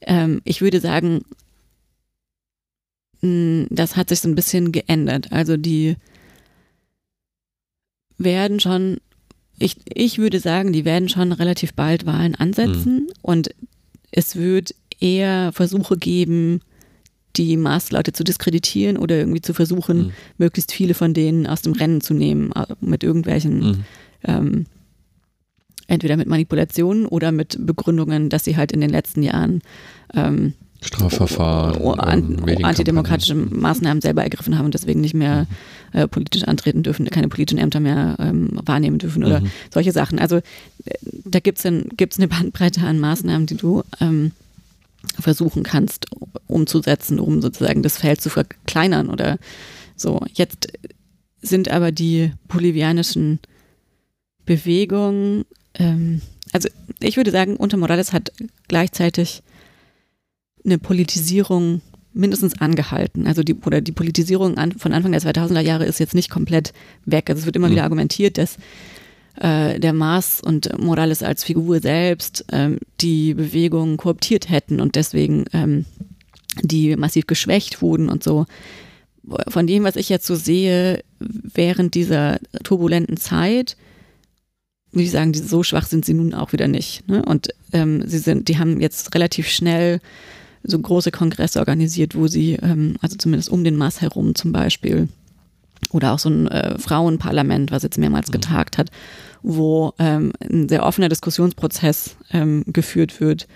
ähm, ich würde sagen, mh, das hat sich so ein bisschen geändert. Also die werden schon, ich, ich würde sagen, die werden schon relativ bald Wahlen ansetzen mhm. und es wird eher Versuche geben, die Maßleute zu diskreditieren oder irgendwie zu versuchen, mhm. möglichst viele von denen aus dem Rennen zu nehmen, äh, mit irgendwelchen, mhm. ähm, entweder mit Manipulationen oder mit Begründungen, dass sie halt in den letzten Jahren ähm, Strafverfahren, oh, oh, an, oh, antidemokratische Maßnahmen selber ergriffen haben und deswegen nicht mehr mhm. äh, politisch antreten dürfen, keine politischen Ämter mehr ähm, wahrnehmen dürfen oder mhm. solche Sachen. Also äh, da gibt es gibt's eine Bandbreite an Maßnahmen, die du ähm, versuchen kannst umzusetzen, um sozusagen das Feld zu verkleinern oder so. Jetzt sind aber die bolivianischen Bewegungen, ähm, also ich würde sagen, unter Morales hat gleichzeitig eine Politisierung mindestens angehalten. Also die, oder die Politisierung an, von Anfang der 2000er Jahre ist jetzt nicht komplett weg. Also es wird immer mhm. wieder argumentiert, dass äh, der Mars und Morales als Figur selbst ähm, die Bewegung kooptiert hätten und deswegen ähm, die massiv geschwächt wurden und so. Von dem, was ich jetzt so sehe, während dieser turbulenten Zeit, würde ich sagen, so schwach sind sie nun auch wieder nicht. Ne? Und ähm, sie sind, die haben jetzt relativ schnell so große Kongresse organisiert, wo sie, ähm, also zumindest um den Mars herum zum Beispiel, oder auch so ein äh, Frauenparlament, was jetzt mehrmals mhm. getagt hat, wo ähm, ein sehr offener Diskussionsprozess ähm, geführt wird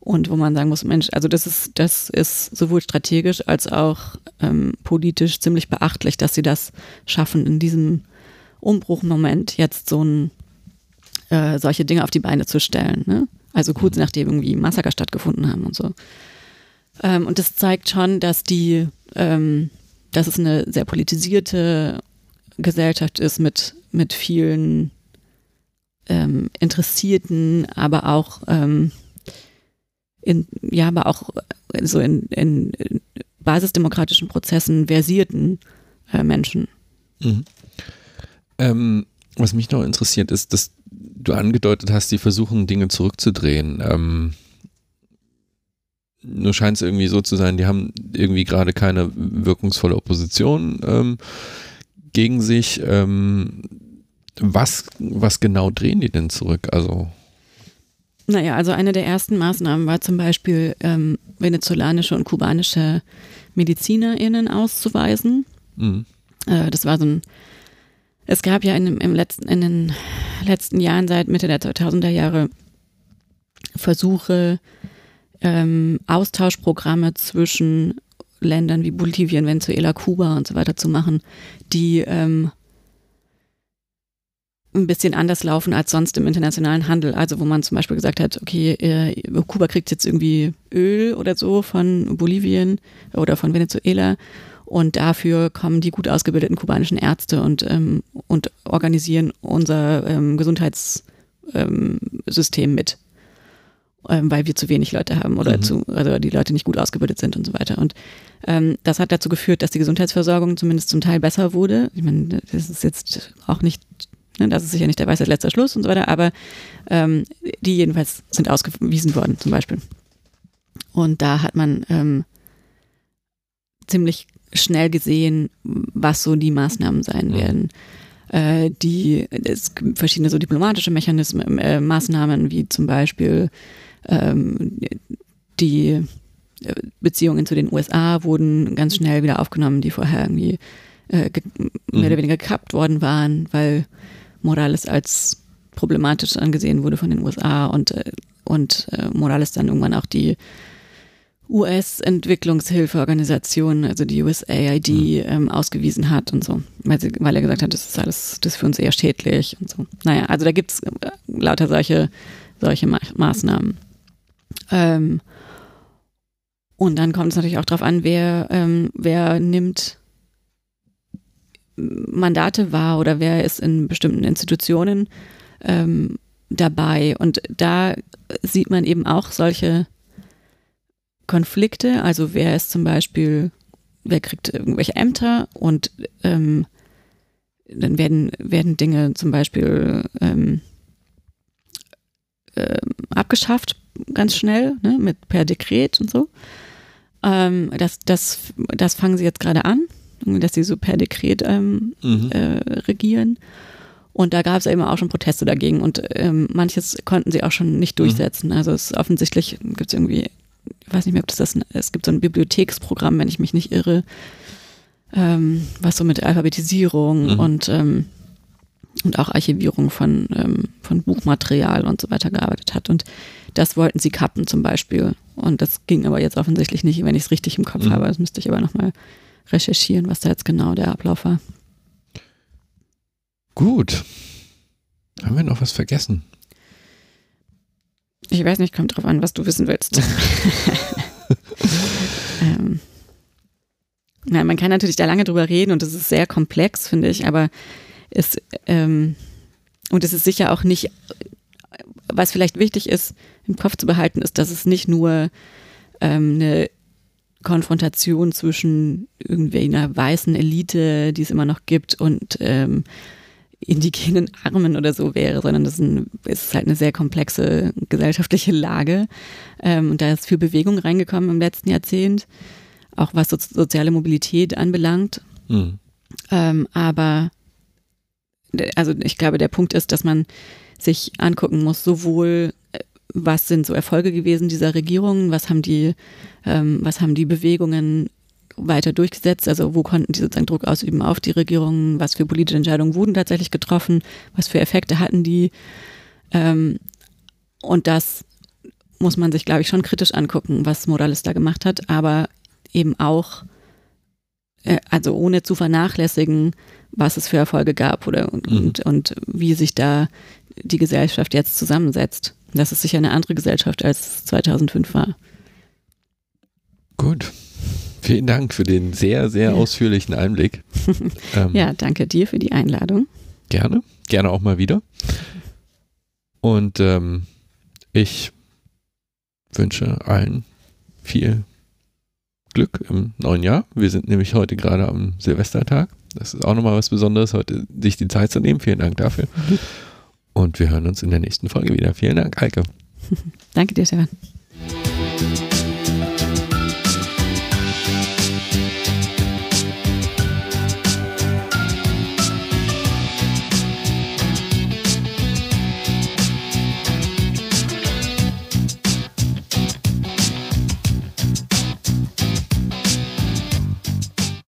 und wo man sagen muss, Mensch, also das ist, das ist sowohl strategisch als auch ähm, politisch ziemlich beachtlich, dass sie das schaffen, in diesem Umbruchmoment jetzt so ein äh, solche Dinge auf die Beine zu stellen. Ne? Also kurz mhm. nachdem irgendwie Massaker stattgefunden haben und so. Ähm, und das zeigt schon, dass die, ähm, dass es eine sehr politisierte Gesellschaft ist mit, mit vielen ähm, Interessierten, aber auch ähm, in, ja, aber auch so in, in basisdemokratischen Prozessen versierten äh, Menschen. Mhm. Ähm, was mich noch interessiert ist, dass du angedeutet hast, die versuchen Dinge zurückzudrehen. Ähm, nur scheint es irgendwie so zu sein, die haben irgendwie gerade keine wirkungsvolle Opposition ähm, gegen sich. Ähm, was, was genau drehen die denn zurück? Also naja, also eine der ersten Maßnahmen war zum Beispiel, ähm, venezolanische und kubanische MedizinerInnen auszuweisen. Mhm. Äh, das war so ein, es gab ja in, im letzten, in den letzten Jahren seit Mitte der 2000er Jahre Versuche, ähm, Austauschprogramme zwischen Ländern wie Bolivien, Venezuela, Kuba und so weiter zu machen, die ähm, ein bisschen anders laufen als sonst im internationalen Handel. Also wo man zum Beispiel gesagt hat, okay, äh, Kuba kriegt jetzt irgendwie Öl oder so von Bolivien oder von Venezuela und dafür kommen die gut ausgebildeten kubanischen Ärzte und, ähm, und organisieren unser ähm, Gesundheitssystem ähm, mit ähm, weil wir zu wenig Leute haben oder mhm. zu, also die Leute nicht gut ausgebildet sind und so weiter. Und ähm, das hat dazu geführt, dass die Gesundheitsversorgung zumindest zum Teil besser wurde. Ich meine, das ist jetzt auch nicht, das ist sicher nicht der weiße letzter Schluss und so weiter, aber ähm, die jedenfalls sind ausgewiesen worden zum Beispiel. Und da hat man ähm, ziemlich schnell gesehen, was so die Maßnahmen sein mhm. werden äh, die es verschiedene so diplomatische Mechanismen, äh, Maßnahmen wie zum Beispiel ähm, die äh, Beziehungen zu den USA wurden ganz schnell wieder aufgenommen, die vorher irgendwie äh, mehr oder mhm. weniger gekappt worden waren, weil Morales als problematisch angesehen wurde von den USA und, äh, und äh, Morales dann irgendwann auch die US-Entwicklungshilfeorganisation, also die USAID, mhm. ähm, ausgewiesen hat und so, weil, sie, weil er gesagt hat, das ist alles, das ist für uns eher schädlich und so. Naja, also da gibt es äh, lauter solche, solche Ma Maßnahmen. Ähm, und dann kommt es natürlich auch darauf an, wer, ähm, wer nimmt Mandate wahr oder wer ist in bestimmten Institutionen ähm, dabei. Und da sieht man eben auch solche Konflikte, also wer ist zum Beispiel, wer kriegt irgendwelche Ämter und ähm, dann werden, werden Dinge zum Beispiel ähm, äh, abgeschafft, ganz schnell, ne, mit per Dekret und so. Ähm, das, das, das fangen sie jetzt gerade an, dass sie so per Dekret ähm, mhm. äh, regieren. Und da gab es eben auch schon Proteste dagegen und ähm, manches konnten sie auch schon nicht mhm. durchsetzen. Mhm. Also es ist offensichtlich gibt es irgendwie, ich weiß nicht mehr, ob das das, es gibt so ein Bibliotheksprogramm, wenn ich mich nicht irre, ähm, was so mit Alphabetisierung mhm. und ähm, und auch Archivierung von, ähm, von Buchmaterial und so weiter gearbeitet hat. Und das wollten sie kappen zum Beispiel. Und das ging aber jetzt offensichtlich nicht, wenn ich es richtig im Kopf mhm. habe. Das müsste ich aber nochmal recherchieren, was da jetzt genau der Ablauf war. Gut. Haben wir noch was vergessen? Ich weiß nicht, kommt drauf an, was du wissen willst. [laughs] [laughs] ähm, na, man kann natürlich da lange drüber reden und es ist sehr komplex, finde ich, aber es, ähm, und es ist sicher auch nicht, was vielleicht wichtig ist, im Kopf zu behalten, ist, dass es nicht nur ähm, eine Konfrontation zwischen irgendwie einer weißen Elite, die es immer noch gibt, und ähm, indigenen Armen oder so wäre, sondern das ist, ein, ist halt eine sehr komplexe gesellschaftliche Lage. Ähm, und da ist viel Bewegung reingekommen im letzten Jahrzehnt, auch was so, soziale Mobilität anbelangt. Mhm. Ähm, aber also ich glaube, der Punkt ist, dass man sich angucken muss, sowohl äh, was sind so Erfolge gewesen dieser Regierung, was haben die, ähm, was haben die Bewegungen weiter durchgesetzt, also wo konnten die sozusagen Druck ausüben auf die Regierung, was für politische Entscheidungen wurden tatsächlich getroffen, was für Effekte hatten die. Ähm, und das muss man sich, glaube ich, schon kritisch angucken, was Morales da gemacht hat, aber eben auch, äh, also ohne zu vernachlässigen, was es für Erfolge gab oder und, mhm. und, und wie sich da die Gesellschaft jetzt zusammensetzt. Das ist sicher eine andere Gesellschaft, als es 2005 war. Gut. Vielen Dank für den sehr, sehr ja. ausführlichen Einblick. [laughs] ähm, ja, danke dir für die Einladung. Gerne, gerne auch mal wieder. Und ähm, ich wünsche allen viel Glück im neuen Jahr. Wir sind nämlich heute gerade am Silvestertag. Das ist auch nochmal was Besonderes, heute sich die Zeit zu nehmen. Vielen Dank dafür. [laughs] Und wir hören uns in der nächsten Folge wieder. Vielen Dank, Eike. [laughs] Danke dir, Stefan.